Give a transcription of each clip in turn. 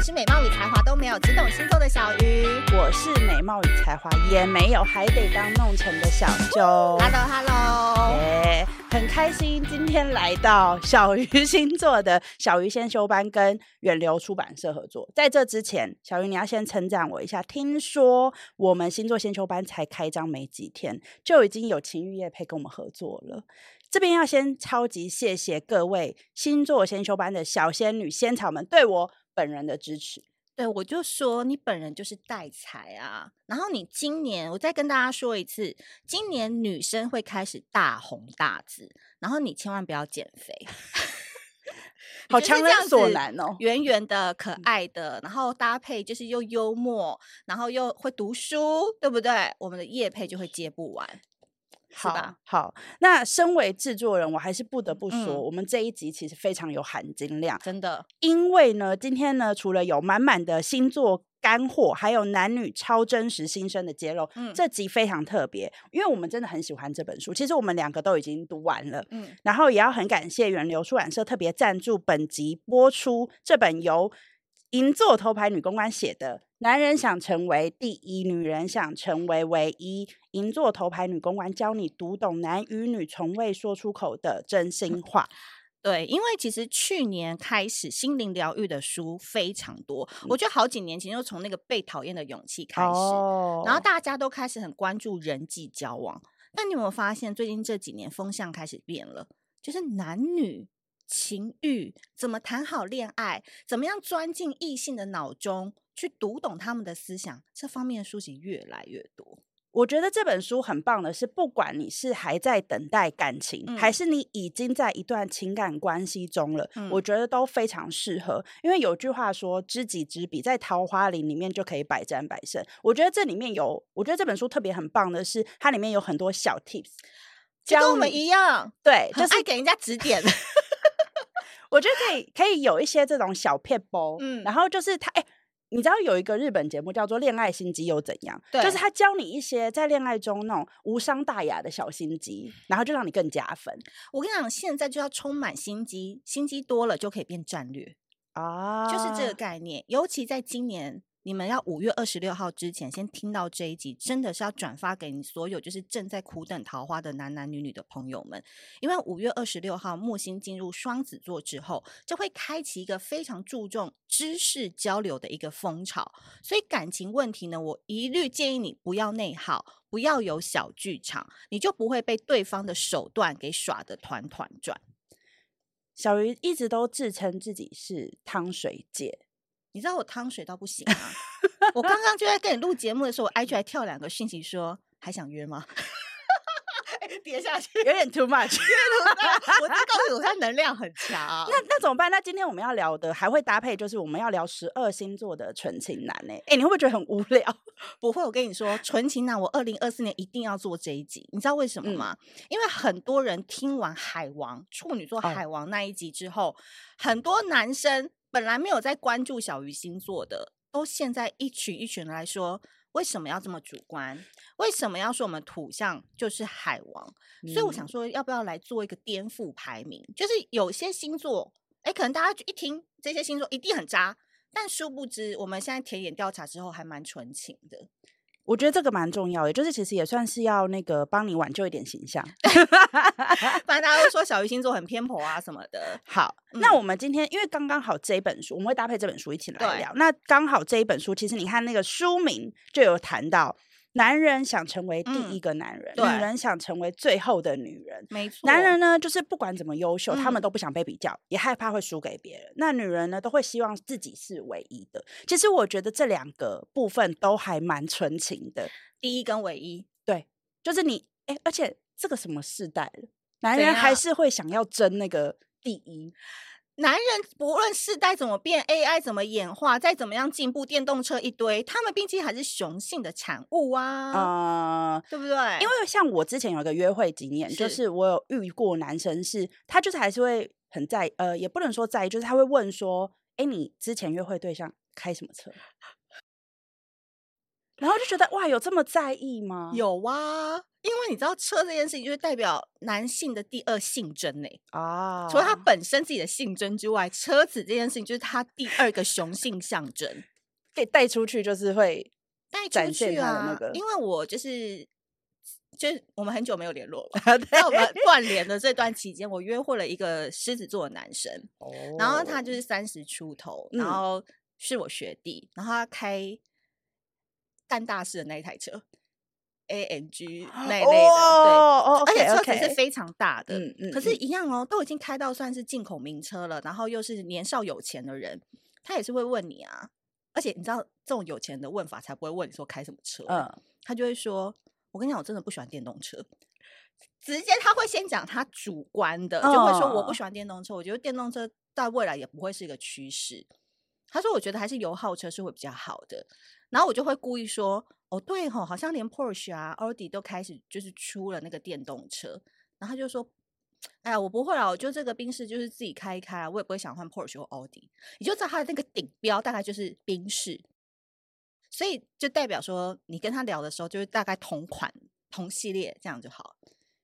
我是美貌与才华都没有，只懂星座的小鱼。我是美貌与才华也没有，还得当弄成的小周。Hello，Hello，耶，很开心今天来到小鱼星座的小鱼先修班，跟远流出版社合作。在这之前，小鱼你要先称赞我一下。听说我们星座先修班才开张没几天，就已经有情欲业配跟我们合作了。这边要先超级谢谢各位星座先修班的小仙女仙草们对我本人的支持。对，我就说你本人就是带财啊。然后你今年，我再跟大家说一次，今年女生会开始大红大紫，然后你千万不要减肥，好强人所难哦。圆圆的、可爱的，然后搭配就是又幽默，然后又会读书，对不对？我们的叶配就会接不完。好吧，好，那身为制作人，我还是不得不说，嗯，我们这一集其实非常有含金量，真的。因为呢，今天呢，除了有满满的星座干货，还有男女超真实心声的揭露，嗯，这集非常特别，因为我们真的很喜欢这本书。其实我们两个都已经读完了，嗯，然后也要很感谢源流出版社特别赞助本集播出这本由银座头牌女公关写的。男人想成为第一，女人想成为唯一。银座头牌女公关教你读懂男与女从未说出口的真心话。对，因为其实去年开始心灵疗愈的书非常多，我觉得好几年前就从那个被讨厌的勇气开始，哦，然后大家都开始很关注人际交往。但你有没有发现，最近这几年风向开始变了，就是男女情欲怎么谈好恋爱，怎么样钻进异性的脑中。去读懂他们的思想，这方面的书籍越来越多。我觉得这本书很棒的是，不管你是还在等待感情，嗯、还是你已经在一段情感关系中了，嗯、我觉得都非常适合。因为有句话说“知己知彼”，在桃花林里面就可以百战百胜。我觉得这里面有，我觉得这本书特别很棒的是，它里面有很多小 tips，就跟我们一样，对，就是爱给人家指点。我觉得可以，可以有一些这种小撇包，嗯，然后就是他，哎。你知道有一个日本节目叫做《恋爱心机又怎样》？对，就是他教你一些在恋爱中那种无伤大雅的小心机，然后就让你更加分。我跟你讲，现在就要充满心机，心机多了就可以变战略啊，就是这个概念。尤其在今年。你们要五月二十六号之前先听到这一集，真的是要转发给你所有就是正在苦等桃花的男男女女的朋友们，因为五月二十六号木星进入双子座之后，就会开启一个非常注重知识交流的一个风潮，所以感情问题呢，我一律建议你不要内耗，不要有小剧场，你就不会被对方的手段给耍得团团转。小鱼一直都自称自己是汤水姐。你知道我汤水到不行啊！我刚刚就在跟你录节目的时候，我 IG 还跳两个讯息说还想约吗？跌下去有点 too much，我就告诉我他能量很强。那那怎么办？那今天我们要聊的还会搭配，就是我们要聊十二星座的纯情男呢？哎，你会不会觉得很无聊？不会，我跟你说，纯情男，我二零二四年一定要做这一集。你知道为什么吗？嗯、因为很多人听完海王处女座海王那一集之后，哦、很多男生。本来没有在关注小鱼星座的，都现在一群一群来说，为什么要这么主观？为什么要说我们土象就是海王？嗯、所以我想说，要不要来做一个颠覆排名？就是有些星座，哎，可能大家一听这些星座一定很渣，但殊不知，我们现在田野调查之后还蛮纯情的。我觉得这个蛮重要的，就是其实也算是要那个帮你挽救一点形象，不然大家都说小鱼星座很偏颇啊什么的。好，嗯、那我们今天因为刚刚好这一本书，我们会搭配这本书一起来聊。那刚好这一本书，其实你看那个书名就有谈到。男人想成为第一个男人，嗯、女人想成为最后的女人。没错，男人呢，就是不管怎么优秀，嗯、他们都不想被比较，也害怕会输给别人。那女人呢，都会希望自己是唯一的。其实我觉得这两个部分都还蛮纯情的，第一跟唯一。对，就是你，哎，而且这个什么世代了，男人还是会想要争那个第一。男人不论世代怎么变，AI 怎么演化，再怎么样进步，电动车一堆，他们毕竟还是雄性的产物啊，啊、呃，对不对？因为像我之前有一个约会经验，是就是我有遇过男生是，他就是还是会很在意，呃，也不能说在意，就是他会问说，哎，你之前约会对象开什么车？然后就觉得哇，有这么在意吗？有啊，因为你知道车这件事情，就是代表男性的第二性征呢。啊，除了他本身自己的性征之外，车子这件事情就是他第二个雄性象征，可以带出去，就是会带出去啊。那个，因为我就是。就是我们很久没有联络了，在我们断联的这段期间，我约会了一个狮子座的男生，哦、然后他就是三十出头，然后是我学弟，然后他开干大事的那一台车，A N G 那一类的，哦、对，而且车子是非常大的，嗯嗯，可是，一样哦，都已经开到算是进口名车了，然后又是年少有钱的人，他也是会问你啊，而且你知道这种有钱的问法才不会问你说开什么车，嗯，他就会说。我跟你讲，我真的不喜欢电动车。直接他会先讲他主观的，就会说我不喜欢电动车。我觉得电动车在未来也不会是一个趋势。他说，我觉得还是油耗车是会比较好的。然后我就会故意说，哦，对吼，好像连 Porsche 啊、奥迪都开始就是出了那个电动车。然后他就说，哎呀，我不会啦，我就这个宾士就是自己开一开啊，我也不会想换 Porsche 或奥迪。你就知道他的那个顶标大概就是宾士。所以就代表说，你跟他聊的时候，就是大概同款、同系列这样就好。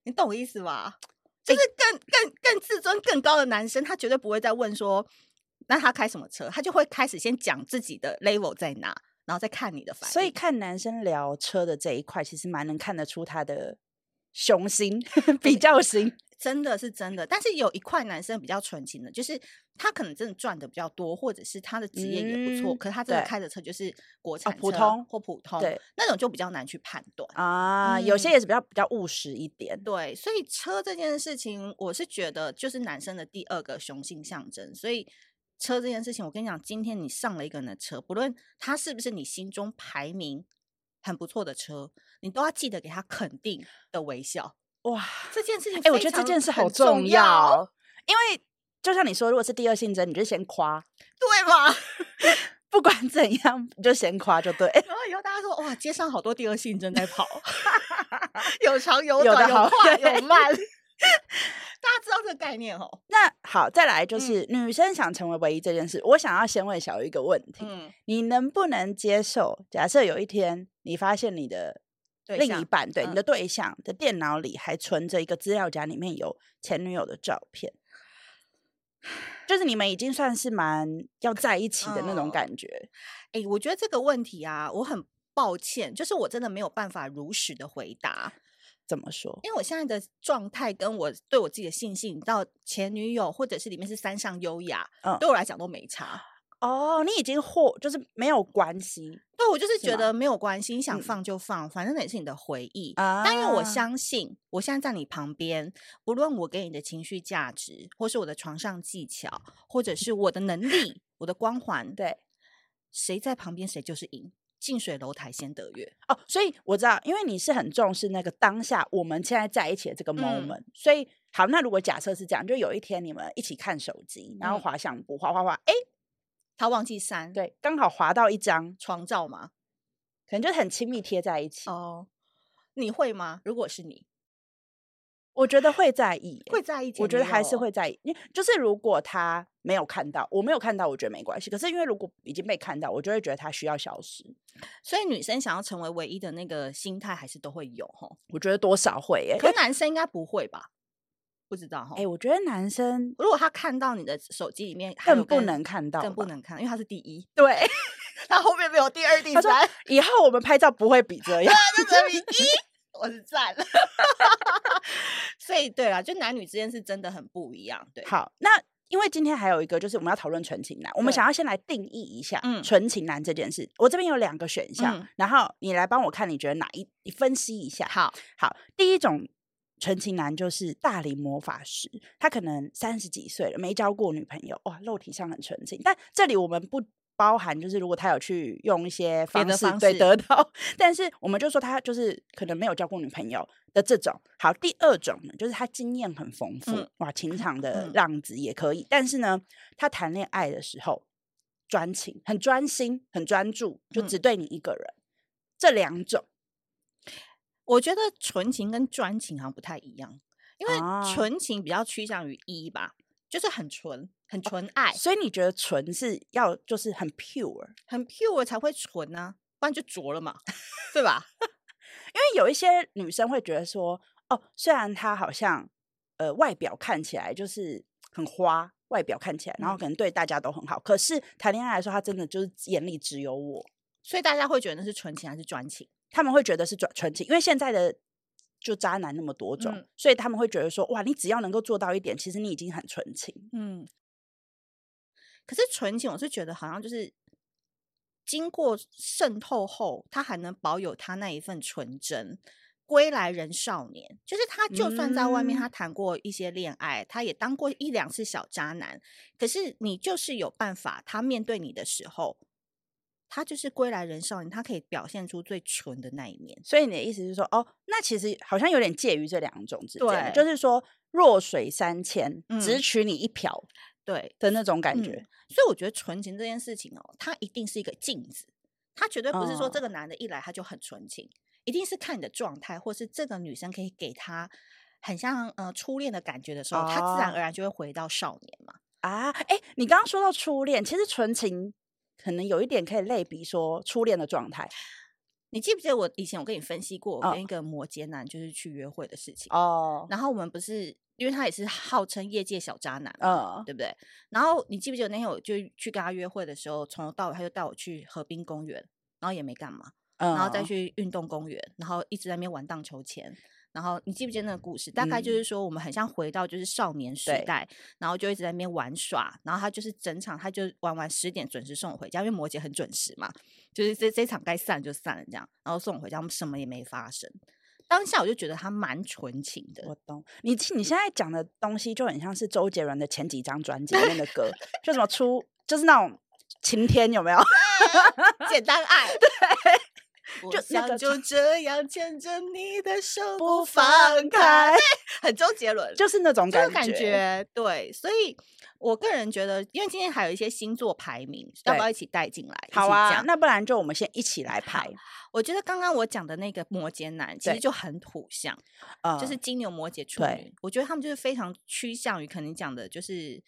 你懂我意思吧？就是更、更、更自尊更高的男生，他绝对不会再问说，那他开什么车？他就会开始先讲自己的 level 在哪，然后再看你的反应。所以看男生聊车的这一块，其实蛮能看得出他的雄心、比较心。真的是真的，但是有一块男生比较纯情的，就是他可能真的赚的比较多，或者是他的职业也不错，嗯、可是他真的开的车就是国产、哦、普通或普通，对那种就比较难去判断啊。嗯、有些也是比较比较务实一点，对，所以车这件事情，我是觉得就是男生的第二个雄性象征。所以车这件事情，我跟你讲，今天你上了一个人的车，不论他是不是你心中排名很不错的车，你都要记得给他肯定的微笑。哇，这件事情哎、欸，我觉得这件事好重要，因为就像你说，如果是第二性征，你就先夸，对吗？不管怎样，你就先夸就对。然后以后大家说，哇，街上好多第二性征在跑，有长有短，有，有快有慢，大家知道这个概念哦。那好，再来就是、嗯、女生想成为唯一这件事，我想要先问小鱼一个问题：嗯、你能不能接受？假设有一天你发现你的。另一半对、嗯、你的对象的电脑里还存着一个资料夹，里面有前女友的照片，就是你们已经算是蛮要在一起的那种感觉。哎、嗯欸，我觉得这个问题啊，我很抱歉，就是我真的没有办法如实的回答。怎么说？因为我现在的状态跟我对我自己的信心，到前女友或者是里面是山上优雅，嗯，对我来讲都没差。哦，你已经或就是没有关系，对，我就是觉得没有关系，你想放就放，嗯、反正那也是你的回忆。啊、但因为我相信，我现在在你旁边，不论我给你的情绪价值，或是我的床上技巧，或者是我的能力、我的光环，对，谁在旁边谁就是赢，近水楼台先得月。哦，所以我知道，因为你是很重视那个当下我们现在在一起的这个 moment，、嗯、所以好，那如果假设是这样，就有一天你们一起看手机，然后滑相簿，滑滑滑，哎。他忘记删，对，刚好滑到一张床照嘛，可能就很亲密贴在一起。哦，你会吗？如果是你，我觉得会在意，会在意。我觉得还是会在意，因为就是如果他没有看到，我没有看到，我觉得没关系。可是因为如果已经被看到，我就会觉得他需要消失。所以女生想要成为唯一的那个心态，还是都会有哈。我觉得多少会耶，可是男生应该不会吧？不知道哈，哎、欸，我觉得男生如果他看到你的手机里面更不能看到，更不能看，因为他是第一，对，他后面没有第二、第 三，以后我们拍照不会比这 样，就只比一，我是赞了。所以对啦，就男女之间是真的很不一样。对，好，那因为今天还有一个就是我们要讨论纯情男，我们想要先来定义一下嗯纯情男这件事。我这边有两个选项，嗯、然后你来帮我看，你觉得哪一？你分析一下。好，好，第一种。纯情男就是大龄魔法师，他可能三十几岁了，没交过女朋友，哇，肉体上很纯情。但这里我们不包含，就是如果他有去用一些方式，对得到，但是我们就说他就是可能没有交过女朋友的这种。好，第二种呢，就是他经验很丰富，嗯、哇，情场的浪子也可以。嗯、但是呢，他谈恋爱的时候专情，很专心，很专注，就只对你一个人。嗯、这两种。我觉得纯情跟专情好像不太一样，因为纯情比较趋向于一吧，就是很纯、很纯爱。所以你觉得纯是要就是很 pure，很 pure 才会纯呢？不然就浊了嘛，对吧？因为有一些女生会觉得说，哦，虽然她好像呃外表看起来就是很花，外表看起来，然后可能对大家都很好，嗯、可是谈恋爱来说，她真的就是眼里只有我，所以大家会觉得那是纯情还是专情？他们会觉得是专纯情，因为现在的就渣男那么多种，嗯、所以他们会觉得说，哇，你只要能够做到一点，其实你已经很纯情。嗯，可是纯情，我是觉得好像就是。经过渗透后，他还能保有他那一份纯真。归来人少年，就是他，就算在外面，他谈过一些恋爱，嗯、他也当过一两次小渣男。可是你就是有办法，他面对你的时候，他就是归来人少年，他可以表现出最纯的那一面。所以你的意思是说，哦，那其实好像有点介于这两种之间，就是说弱水三千，嗯、只取你一瓢。对的那种感觉，嗯，所以我觉得纯情这件事情哦，它一定是一个镜子，它绝对不是说这个男的一来他就很纯情，哦，一定是看你的状态，或是这个女生可以给他很像呃初恋的感觉的时候，他，哦，自然而然就会回到少年嘛。啊，哎，你刚刚说到初恋，其实纯情可能有一点可以类比说初恋的状态。你记不记得我以前我跟你分析过，我跟一个摩羯男就是去约会的事情哦，然后我们不是。因为他也是号称业界小渣男，嗯，uh. 对不对？然后你记不记得那天我就去跟他约会的时候，从头到尾他就带我去河滨公园，然后也没干嘛，uh. 然后再去运动公园，然后一直在那边玩荡秋千。然后你记不记得那个故事？大概就是说我们很像回到就是少年时代，嗯、然后就一直在那边玩耍。然后他就是整场他就玩完十点准时送我回家，因为摩羯很准时嘛，就是这这场该散就散了这样，然后送我回家，我们什么也没发生。当下我就觉得他蛮纯情的。我懂你，你现在讲的东西就很像是周杰伦的前几张专辑里面的歌，就什么出，就是那种晴天有没有？简单爱，对，就想就这样牵着你的手不放开，很周杰伦，就是那种感觉，感觉对，所以。我个人觉得，因为今天还有一些星座排名，要不要一起带进来？好啊，那不然就我们先一起来排。我觉得刚刚我讲的那个摩羯男，其实就很土象，对就是金牛、摩羯、处女。我觉得他们就是非常趋向于可能讲的，就是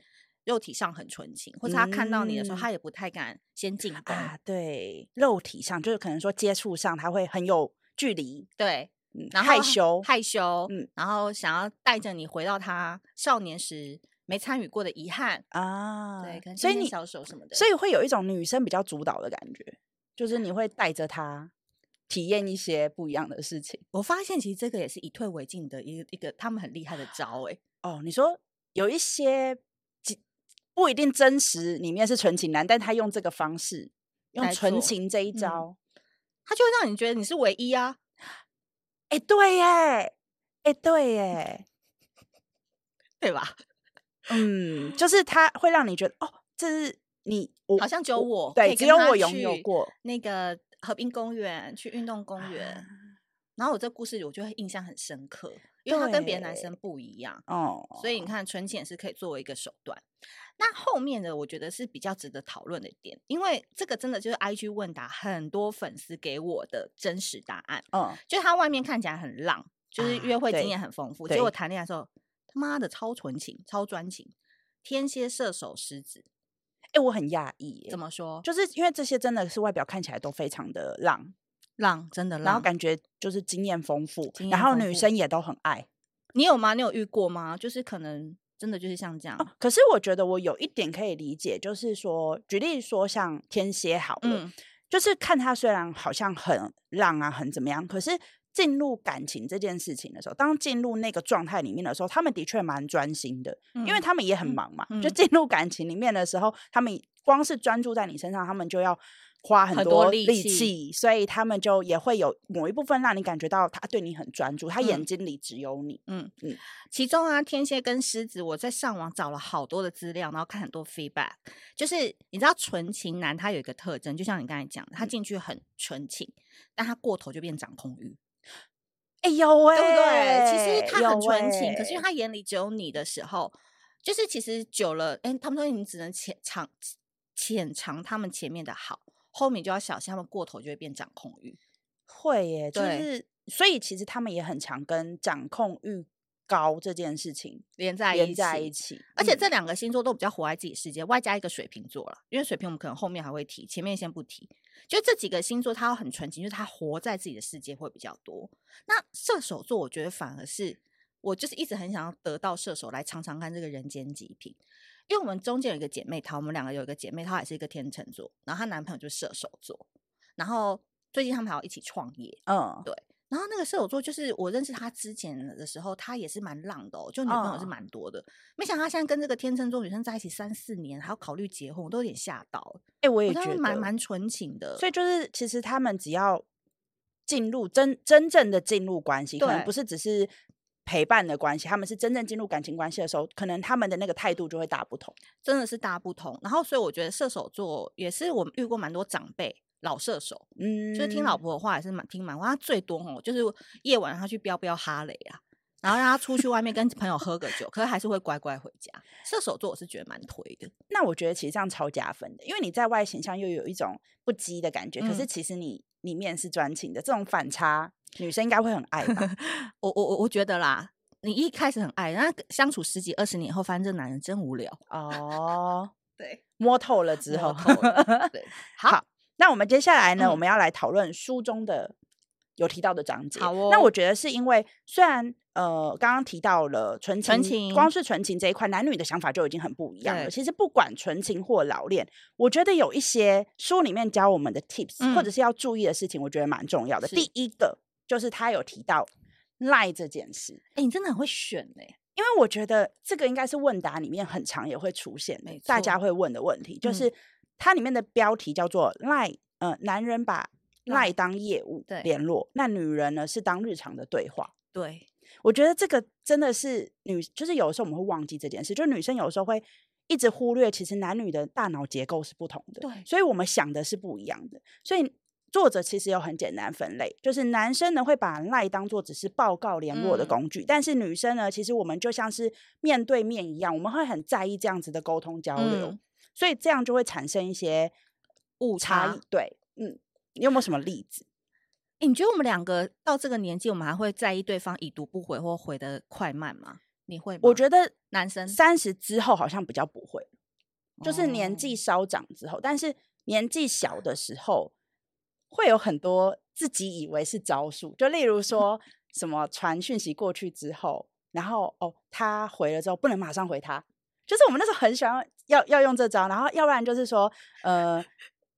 肉体上很纯情，或者他看到你的时候，他也不太敢先进攻啊。对，肉体上就是可能说接触上他会很有距离，对，然后害羞害羞，嗯，然后想要带着你回到他少年时。没参与过的遗憾啊，对，所以你小手什么的，所以会有一种女生比较主导的感觉，就是你会带着他体验一些不一样的事情。我发现其实这个也是以退为进的一个一个他们很厉害的招哎。哦，你说有一些不一定真实里面是纯情男，但他用这个方式用纯情这一招，嗯，他就会让你觉得你是唯一啊。哎，对耶，哎，对耶，对吧？嗯，就是他会让你觉得哦，这是你，我好像只有我，对，只有我拥有过那个河滨公园，去运动公园。啊、然后我这故事我就会印象很深刻，因为他跟别的男生不一样哦，所以你看存钱是可以作为一个手段。那后面的我觉得是比较值得讨论的点，因为这个真的就是 IG 问答很多粉丝给我的真实答案。嗯，就他外面看起来很浪，就是约会经验很丰富，啊、结果谈恋爱的时候。他妈的超纯情，超专情，天蝎、射手、狮子，哎、欸，我很讶异。怎么说？就是因为这些真的是外表看起来都非常的浪，浪真的浪，然后感觉就是经验丰富，然后女生也都很爱。你有吗？你有遇过吗？就是可能真的就是像这样。啊、可是我觉得我有一点可以理解，就是说，举例说像天蝎好了，嗯、就是看他虽然好像很浪啊，很怎么样，可是。进入感情这件事情的时候，当进入那个状态里面的时候，他们的确蛮专心的，嗯、因为他们也很忙嘛。就进入感情里面的时候，他们光是专注在你身上，他们就要花很多力气，力气所以他们就也会有某一部分让你感觉到他对你很专注，他眼睛里只有你。嗯嗯。嗯其中啊，天蝎跟狮子，我在上网找了好多的资料，然后看很多 feedback，就是你知道纯情男他有一个特征，就像你刚才讲的，他进去很纯情，嗯、但他过头就变掌控欲。哎呦喂，对不对？其实他很纯情，欸、可是因为他眼里只有你的时候，就是其实久了，哎，他们说你只能浅尝浅尝他们前面的好，后面就要小心，他们过头就会变掌控欲。会耶，就是所以其实他们也很常跟掌控欲高这件事情连在连在一起，而且这两个星座都比较活在自己世界，嗯、外加一个水瓶座了，因为水瓶我们可能后面还会提，前面先不提。就这几个星座，它很纯情，就是它活在自己的世界会比较多。那射手座，我觉得反而是我就是一直很想要得到射手来尝尝看这个人间极品，因为我们中间有一个姐妹淘，我们两个有一个姐妹淘也是一个天秤座，然后她男朋友就是射手座，然后最近他们还要一起创业，嗯，对。然后那个射手座就是我认识他之前的时候，他也是蛮浪的哦，就女朋友是蛮多的。哦、没想到他现在跟这个天秤座女生在一起三四年，还要考虑结婚，我都有点吓到。哎、欸，我也觉得蛮蛮纯情的。所以就是其实他们只要进入真真正的进入关系，可能不是只是陪伴的关系，他们是真正进入感情关系的时候，可能他们的那个态度就会大不同，真的是大不同。然后所以我觉得射手座也是我们遇过蛮多长辈。老射手，嗯，就是听老婆的话，也是蛮听蛮话。他最多哦，就是夜晚他去飙飙哈雷啊，然后让他出去外面跟朋友喝个酒，可是还是会乖乖回家。射手座我是觉得蛮推的。那我觉得其实这样超加分的，因为你在外形上又有一种不羁的感觉，嗯、可是其实你里面是专情的。这种反差，女生应该会很爱吧？我我我我觉得啦，你一开始很爱，然后相处十几二十年后，发现这男人真无聊哦。对，摸透了之后，对，好。好那我们接下来呢？嗯、我们要来讨论书中的有提到的章节。好哦。那我觉得是因为虽然呃刚刚提到了纯情，纯情光是纯情这一块，男女的想法就已经很不一样了。其实不管纯情或老练，我觉得有一些书里面教我们的 tips、嗯、或者是要注意的事情，我觉得蛮重要的。第一个就是他有提到赖这件事。哎、欸，你真的很会选哎、欸，因为我觉得这个应该是问答里面很常也会出现，错大家会问的问题就是。嗯它里面的标题叫做赖，呃，男人把赖当业务联络，那女人呢是当日常的对话。对，我觉得这个真的是女，就是有的时候我们会忘记这件事，就是女生有的时候会一直忽略，其实男女的大脑结构是不同的，对，所以我们想的是不一样的。所以作者其实有很简单分类，就是男生呢会把赖当做只是报告联络的工具，嗯、但是女生呢，其实我们就像是面对面一样，我们会很在意这样子的沟通交流。嗯所以这样就会产生一些误差，差对，嗯，你有没有什么例子？欸，你觉得我们两个到这个年纪，我们还会在意对方已读不回或回的快慢吗？你会吗？我觉得男生三十之后好像比较不会，就是年纪稍长之后，哦，但是年纪小的时候会有很多自己以为是招数，就例如说 什么传讯息过去之后，然后哦他回了之后不能马上回他。就是我们那时候很喜欢要要用这招，然后要不然就是说，呃，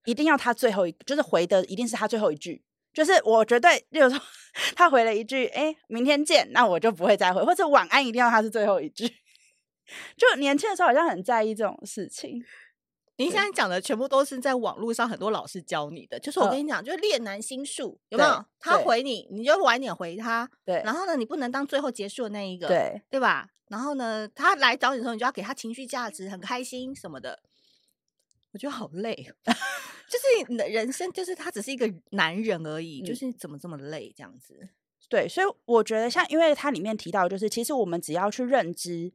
一定要他最后一，就是回的一定是他最后一句，就是我绝对，例如说 他回了一句，哎，明天见，那我就不会再回，或者晚安一定要他是最后一句。就年轻的时候好像很在意这种事情。你现在讲的全部都是在网络上很多老师教你的，就是我跟你讲，就是恋男心术，有没有？他回你，你就晚点回他，对。然后呢，你不能当最后结束的那一个，对，对吧？然后呢，他来找你的时候，你就要给他情绪价值，很开心什么的。我觉得好累，就是你的人生，就是他只是一个男人而已，嗯、就是怎么这么累这样子？对，所以我觉得像，因为它里面提到，就是其实我们只要去认知，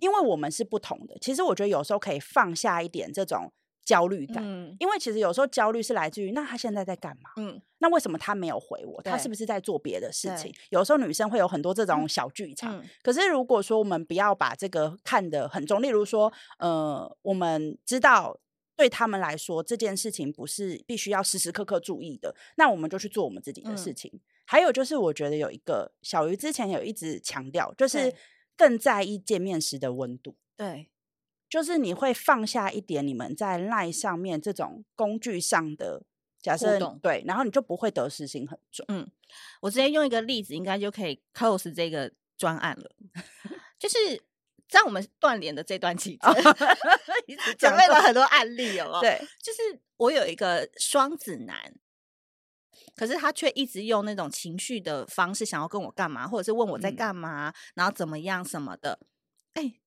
因为我们是不同的。其实我觉得有时候可以放下一点这种。焦虑感，嗯、因为其实有时候焦虑是来自于，那他现在在干嘛？嗯，那为什么他没有回我？他是不是在做别的事情？有时候女生会有很多这种小剧场。嗯、可是如果说我们不要把这个看得很重，例如说，呃，我们知道对他们来说这件事情不是必须要时时刻刻注意的，那我们就去做我们自己的事情。嗯、还有就是，我觉得有一个小鱼之前有一直强调，就是更在意见面时的温度。对。就是你会放下一点你们在 LINE 上面这种工具上的假设，动对，然后你就不会得失心很重。嗯，我直接用一个例子，应该就可以 close 这个专案了。就是在我们断联的这段期间，准备了很多案例哦。对，就是我有一个双子男，可是他却一直用那种情绪的方式想要跟我干嘛，或者是问我在干嘛，嗯、然后怎么样什么的。哎。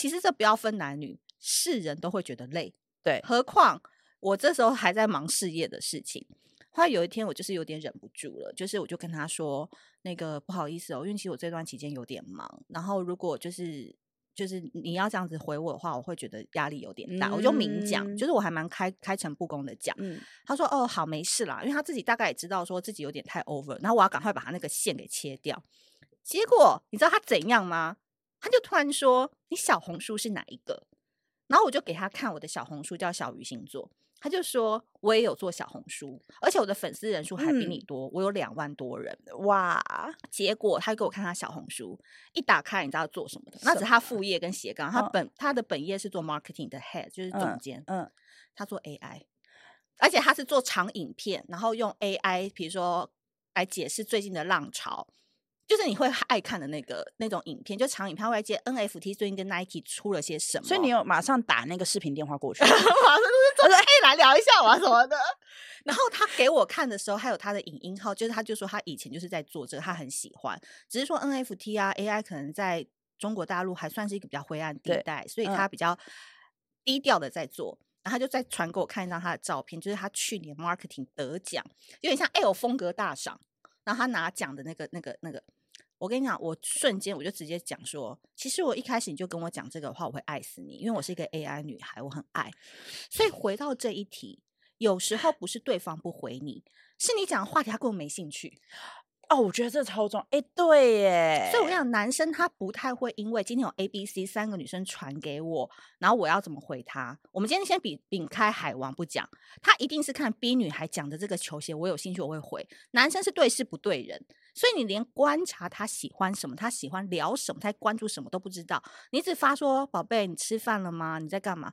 其实这不要分男女，是人都会觉得累，对，何况我这时候还在忙事业的事情。后来有一天，我就是有点忍不住了，就是我就跟他说：“那个不好意思哦，因为其实我这段期间有点忙，然后如果就是就是你要这样子回我的话，我会觉得压力有点大。嗯”我就明讲，就是我还蛮开开诚布公的讲。嗯，他说：“哦，好，没事啦，因为他自己大概也知道说自己有点太 over，然后我要赶快把他那个线给切掉。”结果你知道他怎样吗？他就突然说：“你小红书是哪一个？”然后我就给他看我的小红书，叫小鱼星座。他就说：“我也有做小红书，而且我的粉丝人数还比你多，嗯、我有两万多人。”哇！结果他就给我看他小红书，一打开，你知道做什么的？那只是他副业跟斜杠。他本、哦、他的本业是做 marketing 的 head，就是总监。嗯，嗯他做 AI，而且他是做长影片，然后用 AI，比如说来解释最近的浪潮。就是你会爱看的那个那种影片，就长影片，会来接 NFT 最近跟 Nike 出了些什么，所以你有马上打那个视频电话过去，马上就是说哎，来聊一下啊什么的。然后他给我看的时候，还有他的影音号，就是他就说他以前就是在做这个，他很喜欢，只是说 NFT 啊 AI 可能在中国大陆还算是一个比较灰暗地带，所以他比较低调的在做。然后他就再传给我看一张他的照片，就是他去年 marketing 得奖，有点像 L 风格大赏，然后他拿奖的那个那个那个。我跟你讲，我瞬间我就直接讲说，其实我一开始你就跟我讲这个的话，我会爱死你，因为我是一个 AI 女孩，我很爱。所以回到这一题，有时候不是对方不回你，是你讲的话题他根本没兴趣。哦，我觉得这超重，哎，对耶。所以我跟你讲，男生他不太会因为今天有 A、B、C 三个女生传给我，然后我要怎么回他？我们今天先比摒开海王不讲，他一定是看 B 女孩讲的这个球鞋，我有兴趣我会回。男生是对事不对人，所以你连观察他喜欢什么，他喜欢聊什么，他关注什么都不知道，你只发说宝贝，你吃饭了吗？你在干嘛？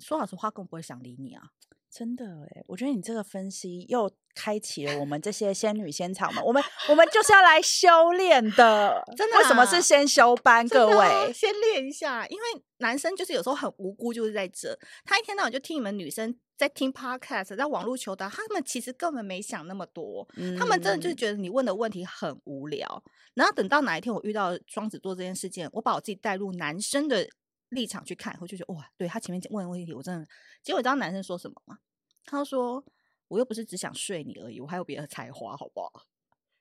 说老实话，更不会想理你啊。真的哎，我觉得你这个分析又开启了我们这些仙女仙草们。我们我们就是要来修炼的，真的啊？为什么是先修班？各位先练一下，因为男生就是有时候很无辜，就是在这，他一天到晚就听你们女生在听 podcast，在网络求答，他们其实根本没想那么多，嗯，他们真的就是觉得你问的问题很无聊。然后等到哪一天我遇到双子座这件事件，我把我自己带入男生的立场去看，我就觉得哇，对他前面问的问题，我真的。结果你知道男生说什么吗？他说：“我又不是只想睡你而已，我还有别的才华，好不好？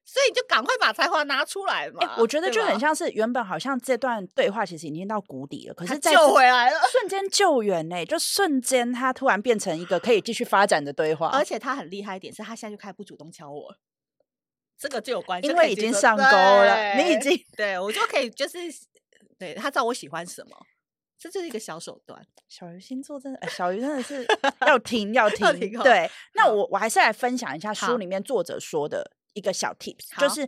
所以你就赶快把才华拿出来嘛。欸”我觉得就很像是原本好像这段对话其实已经到谷底了，可是救回来了，瞬间救援呢、欸，就瞬间他突然变成一个可以继续发展的对话。而且他很厉害一点是，他现在就开始不主动敲我，这个就有关系，因为已经上钩了，你已经对我就可以就是对他知道我喜欢什么。这就是一个小手段。小鱼星座真的，小鱼真的是要听 要听。要听哦、对，那我我还是来分享一下书里面作者说的一个小 tips，就是。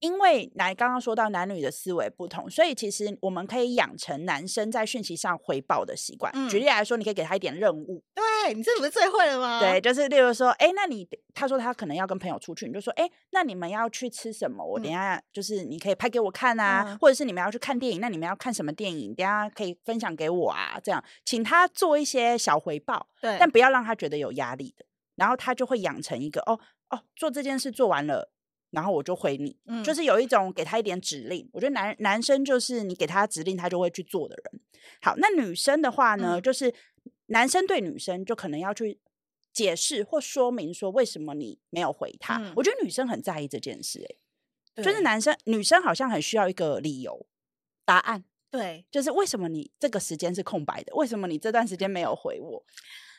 因为来刚刚说到男女的思维不同，所以其实我们可以养成男生在讯息上回报的习惯。嗯、举例来说，你可以给他一点任务。对，你这不是最会了吗？对，就是例如说，哎，那你他说他可能要跟朋友出去，你就说，哎，那你们要去吃什么？我等一下就是你可以拍给我看啊，嗯、或者是你们要去看电影，那你们要看什么电影？等一下可以分享给我啊，这样请他做一些小回报，对，但不要让他觉得有压力的，然后他就会养成一个哦哦，做这件事做完了。然后我就回你，嗯，就是有一种给他一点指令。我觉得男男生就是你给他指令，他就会去做的人。好，那女生的话呢，嗯，就是男生对女生就可能要去解释或说明说为什么你没有回他。嗯，我觉得女生很在意这件事，欸，就是男生女生好像很需要一个理由答案。对，就是为什么你这个时间是空白的？为什么你这段时间没有回我？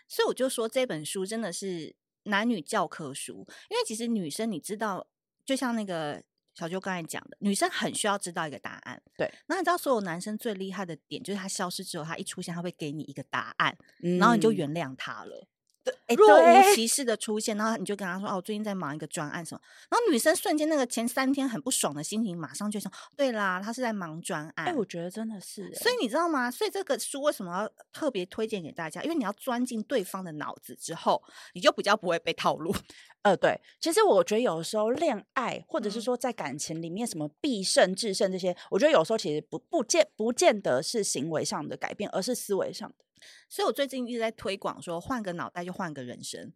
所以我就说这本书真的是男女教科书，因为其实女生你知道。就像那个小舅刚才讲的，女生很需要知道一个答案。对，那你知道所有男生最厉害的点，就是他消失之后，他一出现，他会给你一个答案，嗯、然后你就原谅他了。若无其事的出现，然后你就跟他说：“哦，我最近在忙一个专案什么。”然后女生瞬间那个前三天很不爽的心情，马上就想：“对啦，他是在忙专案。”哎，我觉得真的是。所以你知道吗？所以这个书为什么要特别推荐给大家？因为你要钻进对方的脑子之后，你就比较不会被套路。呃，对。其实我觉得有时候恋爱，或者是说在感情里面，什么必胜、制胜这些，我觉得有时候其实不不见不见得是行为上的改变，而是思维上的。所以我最近一直在推广说，换个脑袋就换个人生。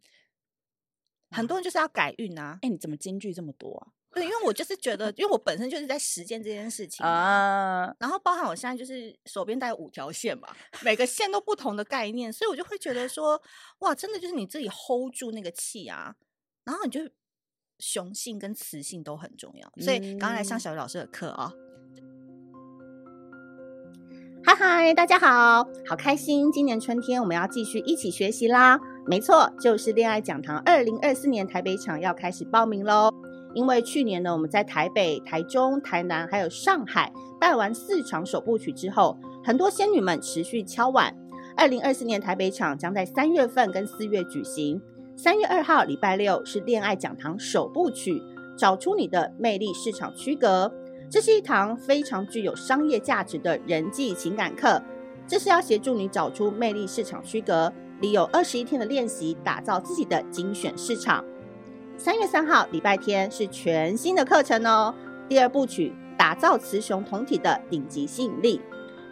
很多人就是要改运啊！哎，你怎么金句这么多啊？对，因为我就是觉得，因为我本身就是在实践这件事情啊。然后包含我现在就是手边带五条线嘛，每个线都不同的概念，所以我就会觉得说，哇，真的就是你自己 hold 住那个气啊，然后你就雄性跟雌性都很重要。所以刚刚来上小鱼老师的课啊。嗨嗨，大家好，好开心！今年春天我们要继续一起学习啦。没错，就是恋爱讲堂二零二四年台北场要开始报名喽。因为去年呢，我们在台北、台中、台南还有上海办完四场首部曲之后，很多仙女们持续敲碗。二零二四年台北场将在三月份跟四月举行。三月二号礼拜六是恋爱讲堂首部曲，找出你的魅力市场区隔。这是一堂非常具有商业价值的人际情感课，这是要协助你找出魅力市场区隔，里有二十一天的练习，打造自己的精选市场。三月三号礼拜天是全新的课程哦，第二部曲打造雌雄同体的顶级吸引力。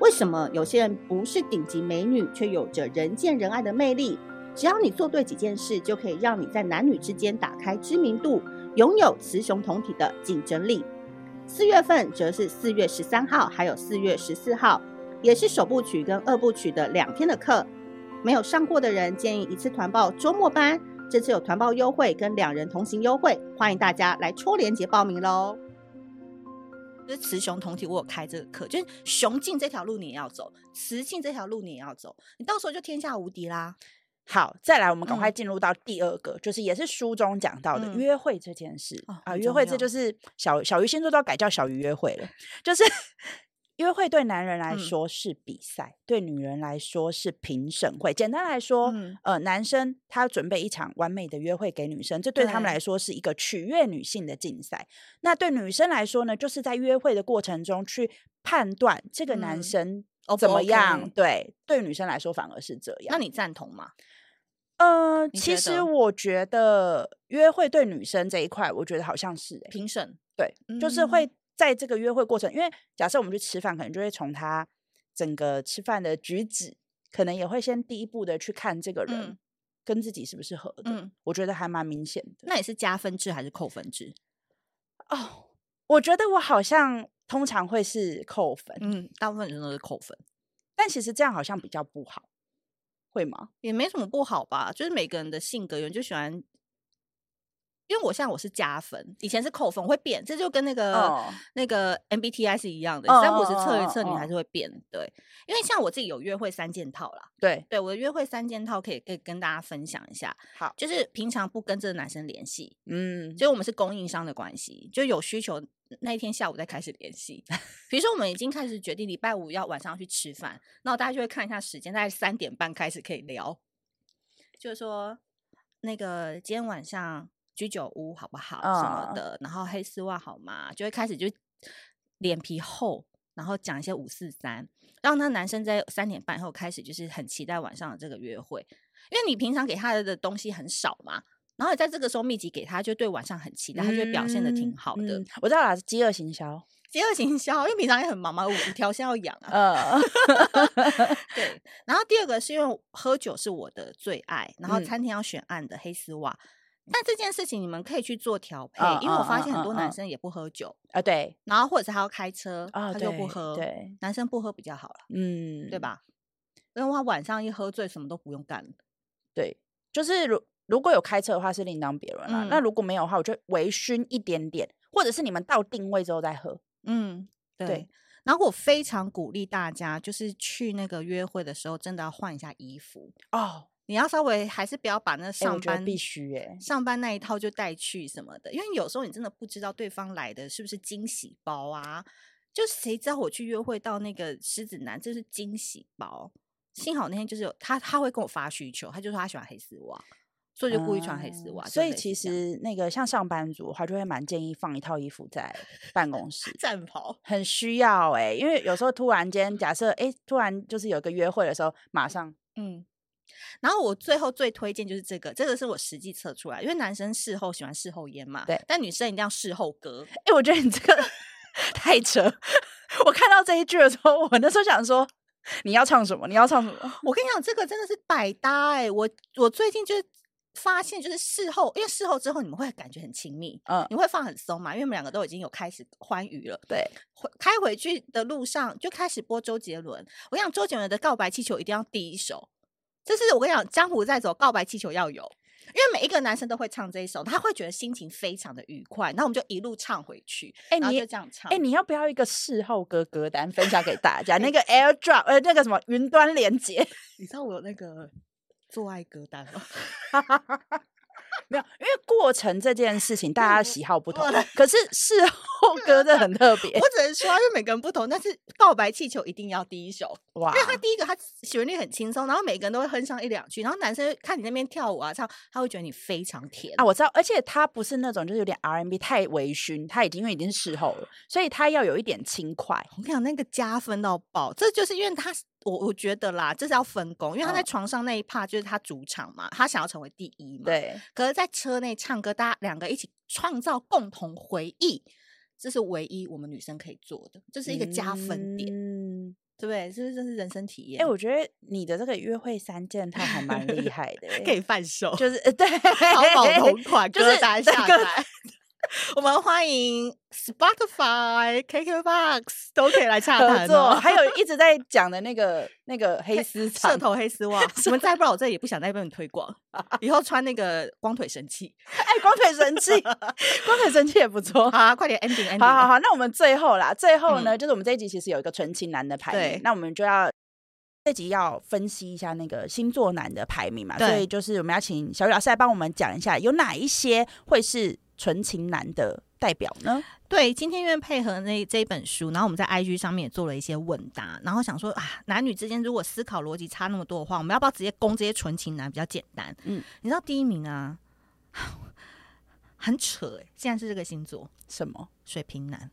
为什么有些人不是顶级美女，却有着人见人爱的魅力？只要你做对几件事，就可以让你在男女之间打开知名度，拥有雌雄同体的竞争力。四月份则是四月十三号，还有四月十四号，也是首部曲跟二部曲的两天的课。没有上过的人，建议一次团报周末班。这次有团报优惠跟两人同行优惠，欢迎大家来戳连接报名喽。就是雌雄同体，我有开这个课，就是雄竞这条路你也要走，雌竞这条路你也要走，你到时候就天下无敌啦。好，再来，我们赶快进入到第二个，嗯、就是也是书中讲到的、嗯、约会这件事、哦、啊。约会这就是小小鱼星座都要改叫小鱼约会了，就是。约会对男人来说是比赛，嗯、对女人来说是评审会。简单来说，嗯、呃，男生他准备一场完美的约会给女生，这对他们来说是一个取悦女性的竞赛。那对女生来说呢，就是在约会的过程中去判断这个男生怎么样。对，对女生来说反而是这样。那你赞同吗？呃，其实我觉得约会对女生这一块，我觉得好像是、欸、评审。对，嗯、就是会。在这个约会过程，因为假设我们去吃饭，可能就会从他整个吃饭的举止，可能也会先第一步的去看这个人跟自己是不是合的。嗯，我觉得还蛮明显的。那你是加分制还是扣分制？哦，我觉得我好像通常会是扣分。嗯，大部分人都是扣分，但其实这样好像比较不好，会吗？也没什么不好吧，就是每个人的性格，有人就喜欢。因为我现在我是加分，以前是扣分，我会变，这就跟那个、oh. 那个 MBTI 是一样的，三五十测一测，你还是会变。Oh. 对，因为像我自己有约会三件套啦，对对，我的约会三件套可以可以跟大家分享一下。好，就是平常不跟这个男生联系，嗯，所以我们是供应商的关系，就有需求那一天下午再开始联系。比如说我们已经开始决定礼拜五要晚上要去吃饭，那大家就会看一下时间，大概三点半开始可以聊，就是说那个今天晚上。居酒屋好不好？什么的，然后黑丝袜好吗？就会开始就脸皮厚，然后讲一些五四三，让他男生在三点半以后开始就是很期待晚上的这个约会，因为你平常给他的东西很少嘛，然后在这个时候密集给他，就对晚上很期待，他就表现的挺好的。我知道啦，是饥饿行销，饥饿行销，因为平常也很忙嘛，五条线要养啊。对，然后第二个是因为喝酒是我的最爱，然后餐厅要选暗的黑丝袜。但这件事情你们可以去做调配，因为我发现很多男生也不喝酒啊，对，然后或者是他要开车，他就不喝，对，男生不喝比较好了，嗯，对吧？因为他晚上一喝醉，什么都不用干，对，就是如如果有开车的话是另当别论啦，那如果没有的话，我就微醺一点点，或者是你们到定位之后再喝，嗯，对。然后我非常鼓励大家，就是去那个约会的时候，真的要换一下衣服哦。你要稍微还是不要把那上班必须哎，上班那一套就带去什么的，因为有时候你真的不知道对方来的是不是惊喜包啊？就谁知道我去约会到那个狮子男这是惊喜包？幸好那天就是有他，他会跟我发需求，他就说他喜欢黑丝袜，所以就故意穿黑丝袜。所以其实那个像上班族的话，就会蛮建议放一套衣服在办公室 战袍，很需要哎，因为有时候突然间假设哎，突然就是有个约会的时候，马上嗯。然后我最后最推荐就是这个，这个是我实际测出来，因为男生事后喜欢事后烟嘛，对，但女生一定要事后歌。哎，我觉得你这个 太扯。我看到这一句的时候，我那时候想说，你要唱什么？你要唱什么？我跟你讲，这个真的是百搭哎！我我最近就是发现，就是事后，因为事后之后你们会感觉很亲密，嗯，你会放很松嘛，因为我们两个都已经有开始欢愉了，对，开回去的路上就开始播周杰伦。我跟你讲，周杰伦的告白气球一定要第一首。就是我跟你讲，江湖在走，告白气球要有，因为每一个男生都会唱这一首，他会觉得心情非常的愉快。那我们就一路唱回去，哎、欸，你就这样唱。哎、欸，你要不要一个事后歌歌单分享给大家？那个 AirDrop，呃，那个什么云端连接，你知道我有那个做爱歌单吗？没有，因为过程这件事情大家喜好不同，可是事后歌真的很特别。我只能说，因为每个人不同，但是告白气球一定要第一首哇！因为他第一个他旋律很轻松，然后每个人都会哼上一两句，然后男生看你那边跳舞啊唱，他会觉得你非常甜啊。我知道，而且他不是那种就是有点 R&B 太微醺，他已经因为已经是事后了，所以他要有一点轻快。我跟你讲，那个加分到爆，这就是因为他。我我觉得啦，这是要分工，因为他在床上那一 part 就是他主场嘛，他想要成为第一嘛。对。可是，在车内唱歌，大家两个一起创造共同回忆，这是唯一我们女生可以做的，这是一个加分点，嗯、对不对？是不是这是人生体验？哎、欸，我觉得你的这个约会三件套还蛮厉害的，可以贩售，就是 对，淘宝同款，歌单下载。我们欢迎 Spotify、KKBOX 都可以来洽谈哦。还有一直在 讲的那个那个黑丝色头黑丝袜，我们再不然我这也不想再被你推广。以后穿那个光腿神器，哎，光腿神器，光腿神器也不错。好，快点 ending ending。好好好，那我们最后啦，最后呢，就是我们这一集其实有一个纯情男的排名，那我们就要这集要分析一下那个星座男的排名嘛。所以就是我们要请小雨老师来帮我们讲一下，有哪一些会是。纯情男的代表呢？对，今天因为配合那这本书，然后我们在 IG 上面也做了一些问答，然后想说啊，男女之间如果思考逻辑差那么多的话，我们要不要直接攻这些纯情男比较简单？嗯，你知道第一名啊，很扯哎、欸，竟然是这个星座，什么水瓶男，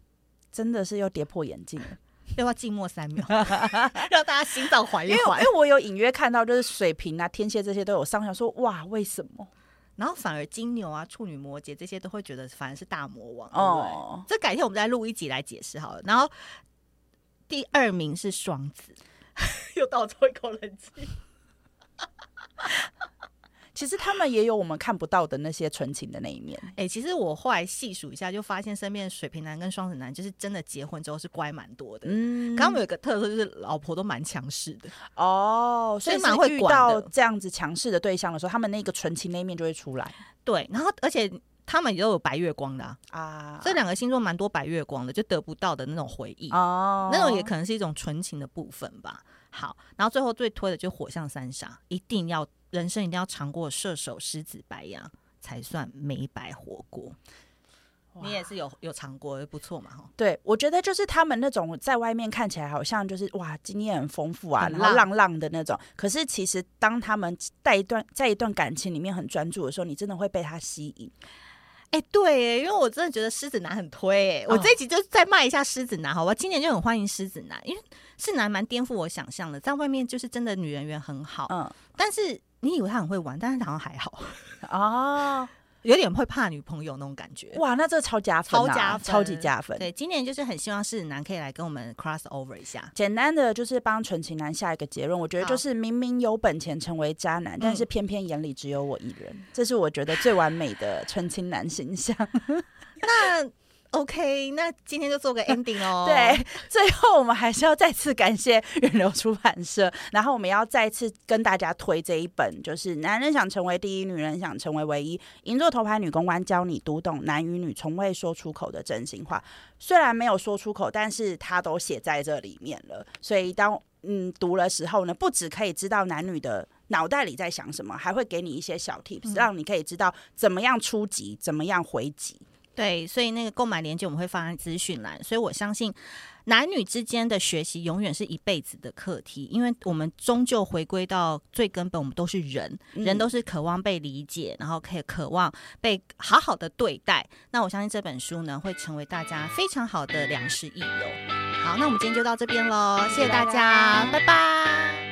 真的是又跌破眼镜了，要不要静默三秒，让大家心脏缓一缓？因为因为我有隐约看到，就是水瓶啊、天蝎这些都有上，想说哇，为什么？然后反而金牛啊、处女、摩羯这些都会觉得反而是大魔王哦。这改天我们再录一集来解释好了。然后第二名是双子，又倒抽一口冷气。其实他们也有我们看不到的那些纯情的那一面。哎、欸，其实我后来细数一下，就发现身边的水瓶男跟双子男，就是真的结婚之后是乖蛮多的。嗯，他们有一个特色，就是老婆都蛮强势的。哦，所以蛮会遇到这样子强势的对象的时候，他们那个纯情那一面就会出来。对，然后而且他们也都有白月光的啊，啊这两个星座蛮多白月光的，就得不到的那种回忆哦，那种也可能是一种纯情的部分吧。好，然后最后最推的就火象三杀，一定要。人生一定要尝过射手、狮子、白羊，才算没白活过。你也是有有尝过，不错嘛？哈，对，我觉得就是他们那种在外面看起来好像就是哇，经验很丰富啊，然后浪浪的那种。可是其实当他们在一段在一段感情里面很专注的时候，你真的会被他吸引。哎、欸，对，因为我真的觉得狮子男很推。哎、哦，我这一集就再卖一下狮子男，好吧？今年就很欢迎狮子男，因为狮子男蛮颠覆我想象的，在外面就是真的女人缘很好，嗯，但是。你以为他很会玩，但是好像还好哦，有点会怕女朋友那种感觉。哇，那这超加分，啊，超加分，超级加分。对，今年就是很希望狮子男可以来跟我们 cross over 一下。简单的就是帮纯情男下一个结论，我觉得就是明明有本钱成为渣男，但是偏偏眼里只有我一人，嗯，这是我觉得最完美的纯情男形象。那。OK，那今天就做个 ending 哦。对，最后我们还是要再次感谢远流出版社，然后我们要再次跟大家推这一本，就是《男人想成为第一，女人想成为唯一》，银座头牌女公关教你读懂男与女从未说出口的真心话。虽然没有说出口，但是他都写在这里面了。所以当嗯读的时候呢，不只可以知道男女的脑袋里在想什么，还会给你一些小 tips，让你可以知道怎么样出击，怎么样回击。对，所以那个购买链接我们会放在资讯栏。所以我相信，男女之间的学习永远是一辈子的课题，因为我们终究回归到最根本，我们都是人，人都是渴望被理解，然后可以渴望被好好的对待。那我相信这本书呢，会成为大家非常好的良师益友。好，那我们今天就到这边喽，谢谢大家，拜拜。